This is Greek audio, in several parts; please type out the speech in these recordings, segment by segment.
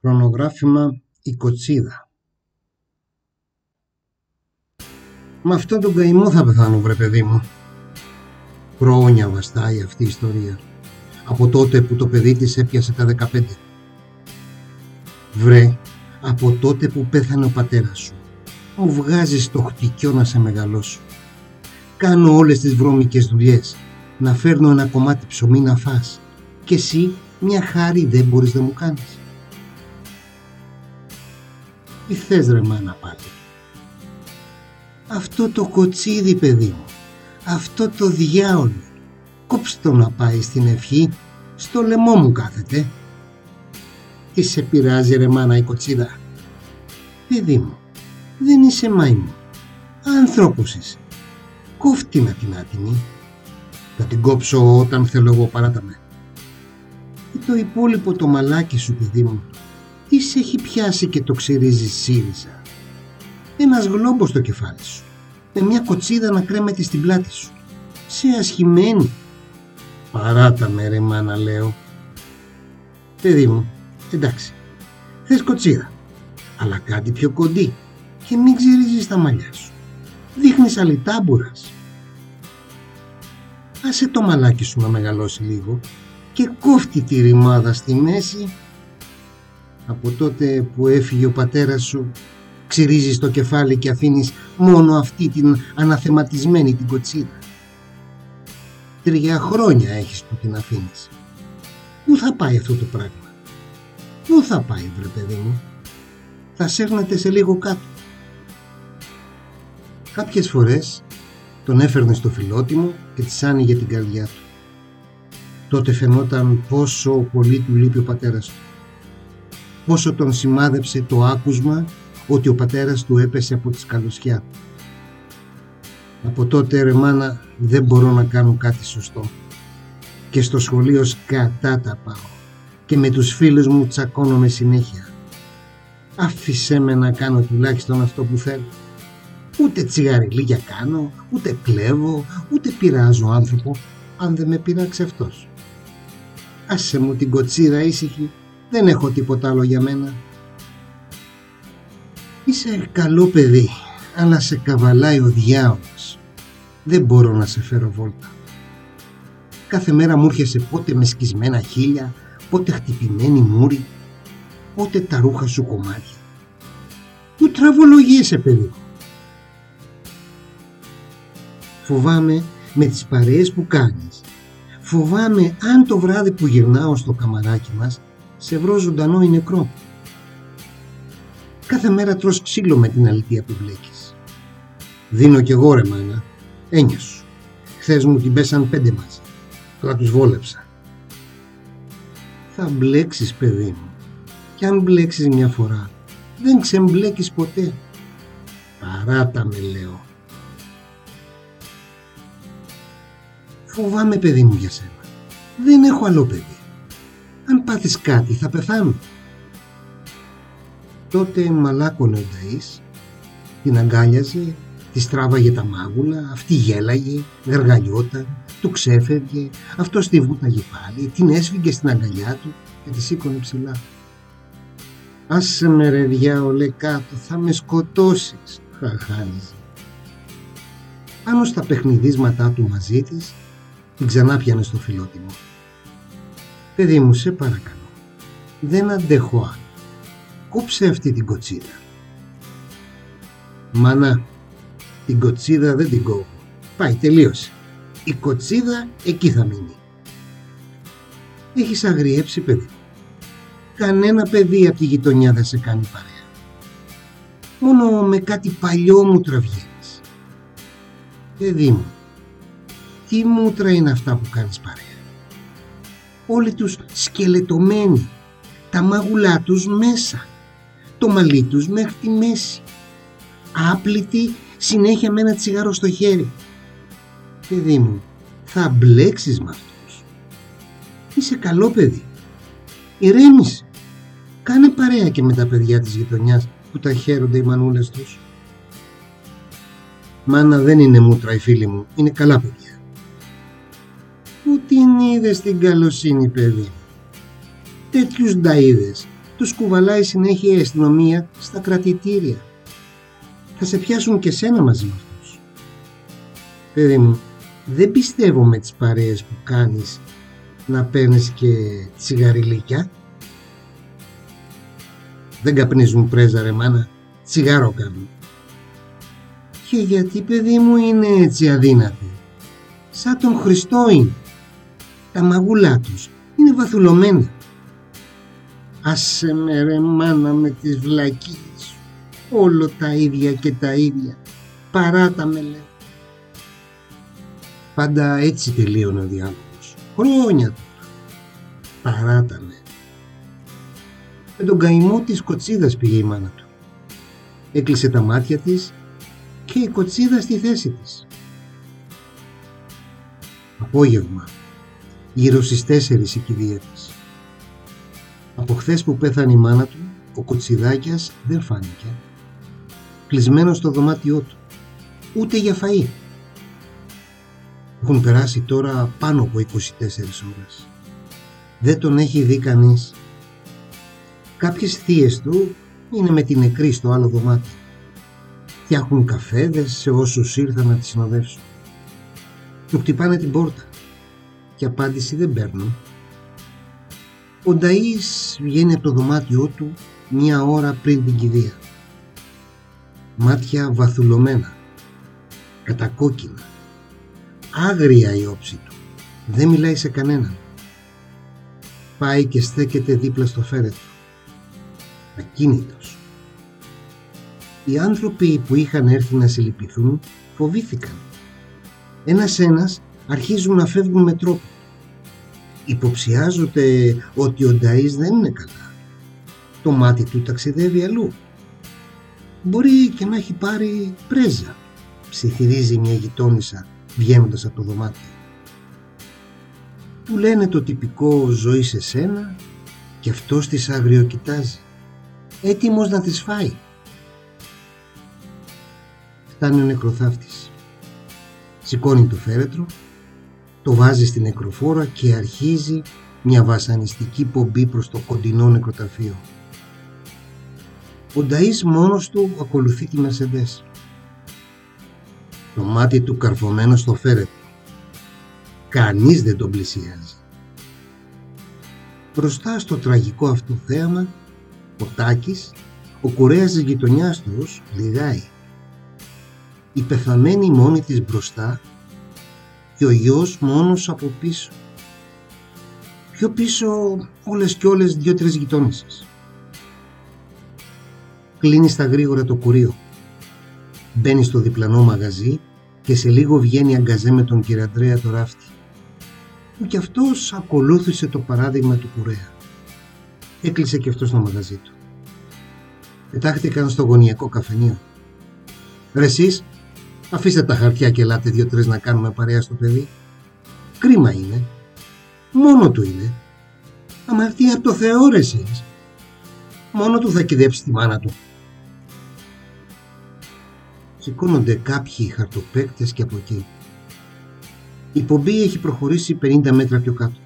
Χρονογράφημα «Η Κοτσίδα». Με αυτόν τον καημό θα πεθάνω βρε παιδί μου. Χρόνια βαστάει αυτή η ιστορία. Από τότε που το παιδί της έπιασε τα 15. Βρε, από τότε που πέθανε ο πατέρας σου. Μου βγάζεις το χτυκιό να σε μεγαλώσω. Κάνω όλες τις βρώμικες δουλειές. Να φέρνω ένα κομμάτι ψωμί να φας. Και εσύ μια χάρη δεν μπορείς να μου κάνεις. Τι θες ρε μάνα πάλι; Αυτό το κοτσίδι παιδί μου. Αυτό το διάολο. Κόψτε το να πάει στην ευχή. Στο λαιμό μου κάθεται. Τι σε πειράζει ρε μάνα η κοτσίδα; Παιδί μου. Δεν είσαι μάιμου. Άνθρωπος είσαι. Κόφτη με την άτιμη. Θα την κόψω όταν θέλω εγώ παράτα με. Και το υπόλοιπο το μαλάκι σου παιδί μου τις σε έχει πιάσει και το ξυρίζει σύριζα. Ένας γλόμπος στο κεφάλι σου. Με μια κοτσίδα να κρέμεται στην πλάτη σου. Σε ασχημένη. Παράτα με ρε μάνα λέω. Παιδί μου, εντάξει. Θες κοτσίδα. Αλλά κάτι πιο κοντή. Και μην ξυρίζεις τα μαλλιά σου. Δείχνεις αλυτάμπουρας. Άσε το μαλάκι σου να μεγαλώσει λίγο και κόφτει τη ρημάδα στη μέση από τότε που έφυγε ο πατέρας σου ξυρίζεις το κεφάλι και αφήνεις μόνο αυτή την αναθεματισμένη την κοτσίδα. Τρία χρόνια έχεις που την αφήνεις. Πού θα πάει αυτό το πράγμα; Πού θα πάει βρε παιδί μου; Θα σέρνεται σε λίγο κάτω. Κάποιες φορές τον έφερνε στο φιλότιμο και της άνοιγε την καρδιά του. Τότε φαινόταν πόσο πολύ του λείπει ο πατέρας του πόσο τον σημάδεψε το άκουσμα ότι ο πατέρας του έπεσε από τη σκαλωσιά. Από τότε ρε μάνα δεν μπορώ να κάνω κάτι σωστό. Και στο σχολείο σκατά τα πάω και με τους φίλους μου τσακώνομαι συνέχεια. Άφησέ με να κάνω τουλάχιστον αυτό που θέλω. Ούτε τσιγαριλίγια κάνω, ούτε κλέβω, ούτε πειράζω άνθρωπο, αν δεν με πειράξει αυτός. Άσε μου την κοτσίδα ήσυχη δεν έχω τίποτα άλλο για μένα. Είσαι καλό παιδί, αλλά σε καβαλάει ο διάολος. Δεν μπορώ να σε φέρω βόλτα. Κάθε μέρα μου έρχεσαι πότε με σκισμένα χείλια, πότε χτυπημένη μούρη, πότε τα ρούχα σου κομμάτια. Μου τραβολογείσαι παιδί Φοβάμαι με τις παρέες που κάνεις. Φοβάμαι αν το βράδυ που γυρνάω στο καμαράκι μας σε βρω ζωντανό ή νεκρό. Κάθε μέρα τρως ξύλο με την αλήθεια που μπλέκεις. Δίνω κι εγώ ρε μάνα, έννοια σου. Χθες μου την πέσαν πέντε μαζί, αλλά τους βόλεψα. Θα μπλέξεις παιδί μου, κι αν μπλέξεις μια φορά, δεν ξεμπλέκεις ποτέ. Παράτα με λέω. Φοβάμαι παιδί μου για σένα. Δεν έχω άλλο παιδί αν πάθεις κάτι θα πεθάνω. Τότε μαλάκωνε ο Νταΐς, την αγκάλιαζε, τη τράβαγε τα μάγουλα, αυτή γέλαγε, γαργαλιόταν, του ξέφευγε, αυτός τη βούταγε πάλι, την έσφυγε στην αγκαλιά του και τη σήκωνε ψηλά. «Άσε με ρε διάολε κάτω, θα με σκοτώσεις», χαχάριζε. Πάνω στα παιχνιδίσματά του μαζί της, την ξανά πιανε στο φιλότιμο. Παιδί μου, σε παρακαλώ. Δεν αντέχω άλλο. Κόψε αυτή την κοτσίδα. Μάνα, την κοτσίδα δεν την κόβω. Πάει, τελείωσε. Η κοτσίδα εκεί θα μείνει. Έχεις αγριέψει παιδί. Κανένα παιδί από τη γειτονιά δεν σε κάνει παρέα. Μόνο με κάτι παλιό μου τραβιένεις. Παιδί μου, τι μούτρα είναι αυτά που κάνεις παρέα; Όλοι τους σκελετωμένοι, τα μάγουλά τους μέσα, το μαλλί τους μέχρι τη μέση, άπλητοι συνέχεια με ένα τσιγάρο στο χέρι. Παιδί μου, θα μπλέξεις με αυτούς. Είσαι καλό παιδί. Ηρέμησε. Κάνε παρέα και με τα παιδιά της γειτονιάς που τα χαίρονται οι μανούλες τους. Μάνα δεν είναι μούτρα οι φίλοι μου, είναι καλά παιδιά. Πού την είδες την καλοσύνη παιδί. Τέτοιους νταΐδες τους κουβαλάει συνέχεια η αστυνομία στα κρατητήρια. Θα σε πιάσουν και σένα μαζί με αυτούς. Παιδί μου, δεν πιστεύω με τις παρέες που κάνεις να παίρνεις και τσιγαριλίκια. Δεν καπνίζουν πρέζα ρε μάνα, τσιγάρο κάνουν. Και γιατί παιδί μου είναι έτσι αδύνατη. Σαν τον Χριστό είναι. Τα μαγούλα τους είναι βαθουλωμένα. Άσε με ρε μάνα με τις βλακίες σου. Όλο τα ίδια και τα ίδια. Παράτα με λέει. Πάντα έτσι τελείωνε ο διάλογος. Χρόνια τώρα. Παράτα με. Με τον καημό της κοτσίδας πήγε η μάνα του. Έκλεισε τα μάτια της και η κοτσίδα στη θέση της. Απόγευμα, γύρω στις τέσσερις η κηδεία της. Από χθες που πέθανε η μάνα του, ο Κοτσιδάκιας δεν φάνηκε. Κλεισμένος στο δωμάτιό του. Ούτε για φαΐ. Έχουν περάσει τώρα πάνω από 24 ώρες. Δεν τον έχει δει κανείς. Κάποιες θείες του είναι με την νεκρή στο άλλο δωμάτιο. Φτιάχνουν καφέδες σε όσους ήρθαν να τη συνοδεύσουν. Του χτυπάνε την πόρτα και απάντηση δεν παίρνουν. Ο Νταΐς βγαίνει από το δωμάτιό του μία ώρα πριν την κηδεία. Μάτια βαθουλωμένα, κατακόκκινα, άγρια η όψη του. Δεν μιλάει σε κανέναν. Πάει και στέκεται δίπλα στο φέρετρο. Ακίνητος. Οι άνθρωποι που είχαν έρθει να συλληπιθούν φοβήθηκαν. Ένας-ένας αρχίζουν να φεύγουν με τρόπο. Υποψιάζονται ότι ο Νταΐς δεν είναι καλά. Το μάτι του ταξιδεύει αλλού. Μπορεί και να έχει πάρει πρέζα, ψιθυρίζει μια γειτόνισσα βγαίνοντας από το δωμάτιο. Του λένε το τυπικό ζωή σε σένα και αυτός της αγριοκοιτάζει, έτοιμος να τις φάει. Φτάνει ο νεκροθάφτης. Σηκώνει το φέρετρο το βάζει στην νεκροφόρα και αρχίζει μια βασανιστική πομπή προς το κοντινό νεκροταφείο. Ο Νταΐς μόνος του ακολουθεί τη Μερσεντές. Το μάτι του καρφωμένο στο φέρετο. Κανείς δεν τον πλησιάζει. Μπροστά στο τραγικό αυτό θέαμα, ο Τάκης, ο κουρέας της γειτονιάς τους, λιγάει. Η πεθαμένη μόνη της μπροστά και ο γιος μόνος από πίσω. Πιο πίσω όλες και όλες δυο-τρεις γειτόνισσες. Κλείνει στα γρήγορα το κουρίο. Μπαίνει στο διπλανό μαγαζί και σε λίγο βγαίνει αγκαζέ με τον κύριο Αντρέα το ράφτη που κι αυτός ακολούθησε το παράδειγμα του κουρέα. Έκλεισε και αυτός το μαγαζί του. Πετάχτηκαν στο γωνιακό καφενείο. Ρε εσείς, Αφήστε τα χαρτιά και ελάτε δύο-τρεις να κάνουμε παρέα στο παιδί. Κρίμα είναι. Μόνο του είναι. Αμαρτία το Θεό Μόνο του θα κυδέψει τη μάνα του. Σηκώνονται κάποιοι χαρτοπαίκτες και από εκεί. Η πομπή έχει προχωρήσει 50 μέτρα πιο κάτω.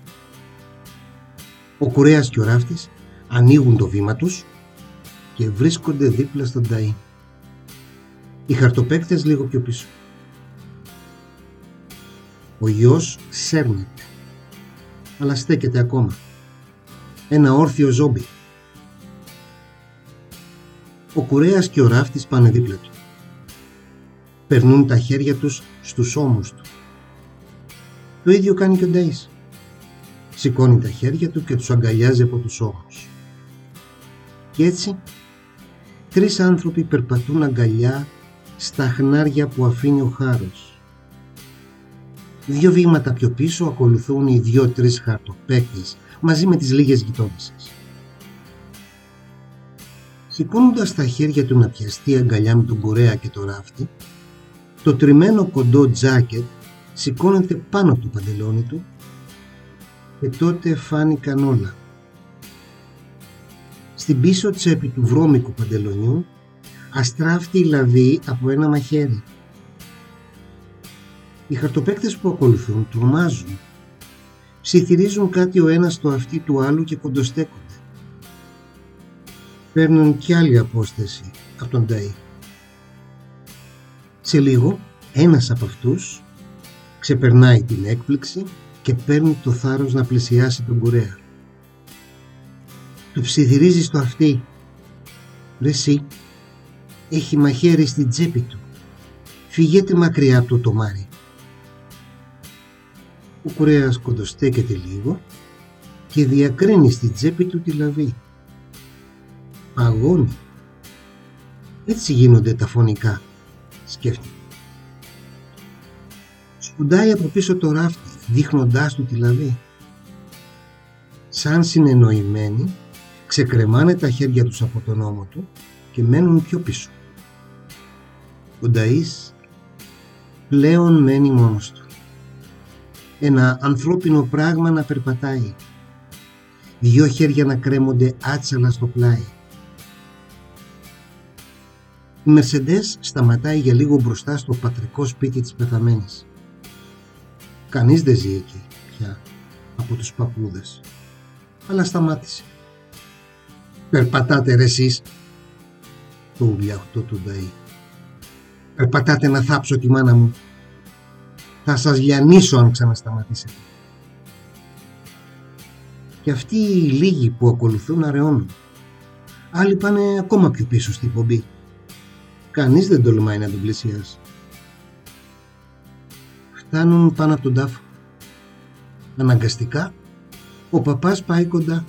Ο κουρέας και ο ράφτης ανοίγουν το βήμα τους και βρίσκονται δίπλα στον Ταΐ οι χαρτοπαίκτες λίγο πιο πίσω. Ο γιος σέρνεται, αλλά στέκεται ακόμα. Ένα όρθιο ζόμπι. Ο κουρέας και ο ράφτης πάνε δίπλα του. Περνούν τα χέρια τους στους ώμους του. Το ίδιο κάνει και ο Ντέις. Σηκώνει τα χέρια του και τους αγκαλιάζει από τους ώμους. Και έτσι, τρεις άνθρωποι περπατούν αγκαλιά στα χνάρια που αφήνει ο χάρος. Δύο βήματα πιο πίσω ακολουθούν οι δυο-τρεις χαρτοπαίκτες μαζί με τις λίγες γειτόνισσες. Σηκώνοντας τα χέρια του να πιαστεί αγκαλιά με τον κουρέα και το ράφτη, το τριμμένο κοντό τζάκετ σηκώνεται πάνω από το παντελόνι του και τότε φάνηκαν όλα. Στην πίσω τσέπη του βρώμικου παντελονιού αστράφτη λαβή από ένα μαχαίρι. Οι χαρτοπαίκτες που ακολουθούν τρομάζουν. Ψιθυρίζουν κάτι ο ένας στο αυτί του άλλου και κοντοστέκονται. παίρνουν κι άλλη απόσταση από τον Ταΐ. Σε λίγο ένας από αυτούς ξεπερνάει την έκπληξη και παίρνει το θάρρος να πλησιάσει τον κουρέα. Του ψιθυρίζει στο αυτί. Ρε εσύ, έχει μαχαίρι στην τσέπη του. Φυγέτε μακριά από το τομάρι. Ο κουρέας κοντοστέκεται λίγο και διακρίνει στην τσέπη του τη λαβή. Παγώνει. Έτσι γίνονται τα φωνικά, σκέφτεται. Σκουντάει από πίσω το ράφτη, δείχνοντάς του τη λαβή. Σαν συνεννοημένοι, ξεκρεμάνε τα χέρια τους από τον ώμο του και μένουν πιο πίσω. Ο Νταΐς πλέον μένει μόνος του. Ένα ανθρώπινο πράγμα να περπατάει. Δυο χέρια να κρέμονται άτσαλα στο πλάι. Η Μερσεντές σταματάει για λίγο μπροστά στο πατρικό σπίτι της πεθαμένης. Κανείς δεν ζει εκεί πια από τους παππούδες. Αλλά σταμάτησε. Περπατάτε ρε εσείς, το ουλιαχτό του Νταΐ. Περπατάτε να θάψω τη μάνα μου. Θα σας λιανίσω αν ξανασταματήσετε. Και αυτοί οι λίγοι που ακολουθούν αραιώνουν. Άλλοι πάνε ακόμα πιο πίσω στην πομπή. Κανείς δεν τολμάει να τον πλησιάσει. Φτάνουν πάνω από τον τάφο. Αναγκαστικά ο παπάς πάει κοντά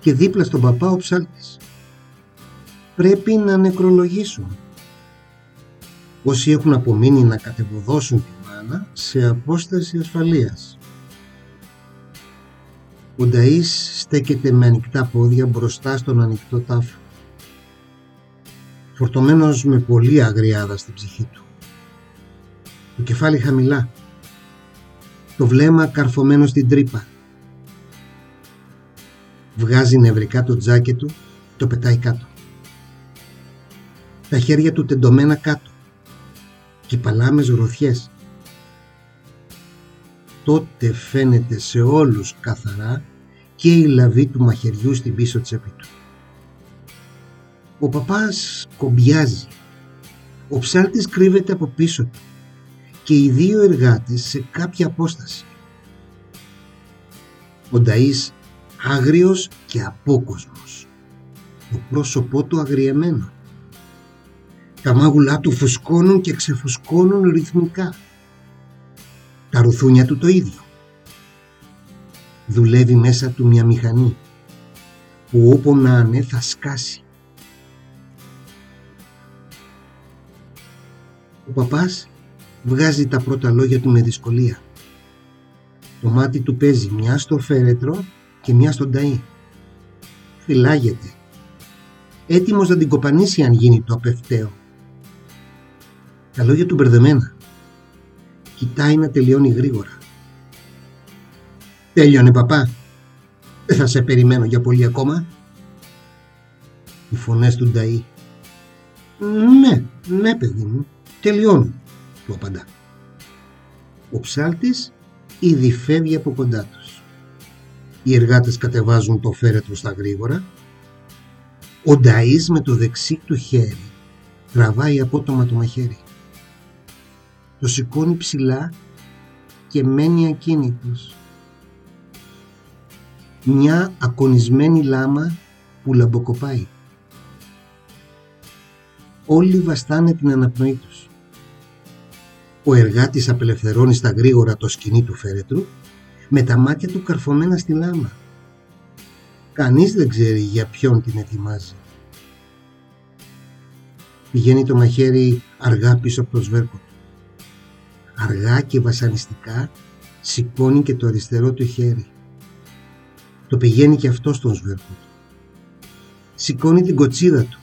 και δίπλα στον παπά ο ψάλτης. Πρέπει να νεκρολογήσουν. Όσοι έχουν απομείνει να κατεβοδώσουν τη μάνα σε απόσταση ασφαλείας. Ο Νταΐς στέκεται με ανοιχτά πόδια μπροστά στον ανοιχτό τάφο. Φορτωμένος με πολλή αγριάδα στην ψυχή του. Το κεφάλι χαμηλά. Το βλέμμα καρφωμένο στην τρύπα βγάζει νευρικά το τζάκι του, το πετάει κάτω. Τα χέρια του τεντωμένα κάτω και παλάμες γροθιές. Τότε φαίνεται σε όλους καθαρά και η λαβή του μαχαιριού στην πίσω τσέπη του. Ο παπάς κομπιάζει. Ο ψάλτης κρύβεται από πίσω του και οι δύο εργάτες σε κάποια απόσταση. Ο Νταΐς άγριος και απόκοσμος. Το πρόσωπό του αγριεμένο. Τα μάγουλά του φουσκώνουν και ξεφουσκώνουν ρυθμικά. Τα ρουθούνια του το ίδιο. Δουλεύει μέσα του μια μηχανή που όπου να είναι θα σκάσει. Ο παπάς βγάζει τα πρώτα λόγια του με δυσκολία. Το μάτι του παίζει μια στο φέρετρο και μια στον Ταΐ. Φυλάγεται. Έτοιμος να την κοπανίσει αν γίνει το απευταίο. Τα λόγια του μπερδεμένα. Κοιτάει να τελειώνει γρήγορα. Τέλειωνε παπά. Δεν θα σε περιμένω για πολύ ακόμα. Οι φωνές του Νταΐ. Ναι, ναι παιδί μου, τελειώνουν, του απαντά. Ο ψάλτης ήδη φεύγει από κοντά τους. Οι εργάτες κατεβάζουν το φέρετρο στα γρήγορα. Ο Νταΐς με το δεξί του χέρι τραβάει απότομα το μαχαίρι. Το σηκώνει ψηλά και μένει ακίνητος. Μια ακονισμένη λάμα που λαμποκοπάει. Όλοι βαστάνε την αναπνοή τους. Ο εργάτης απελευθερώνει στα γρήγορα το σκηνή του φέρετρου με τα μάτια του καρφωμένα στη λάμα. Κανείς δεν ξέρει για ποιον την ετοιμάζει. Πηγαίνει το μαχαίρι αργά πίσω από το σβέρκο του. Αργά και βασανιστικά σηκώνει και το αριστερό του χέρι. Το πηγαίνει και αυτό στον σβέρκο του. Σηκώνει την κοτσίδα του.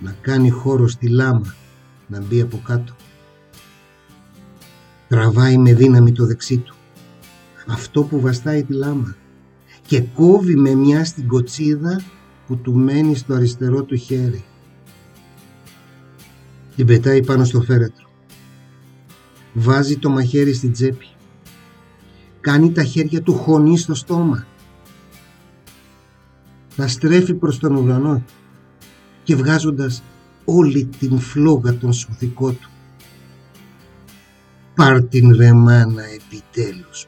Να κάνει χώρο στη λάμα να μπει από κάτω. Τραβάει με δύναμη το δεξί του αυτό που βαστάει τη λάμα και κόβει με μια στην κοτσίδα που του μένει στο αριστερό του χέρι. Την πετάει πάνω στο φέρετρο. Βάζει το μαχαίρι στην τσέπη. Κάνει τα χέρια του χωνή στο στόμα. να στρέφει προς τον ουρανό και βγάζοντας όλη την φλόγα τον σωδικό του. Πάρ την ρε μάνα επιτέλους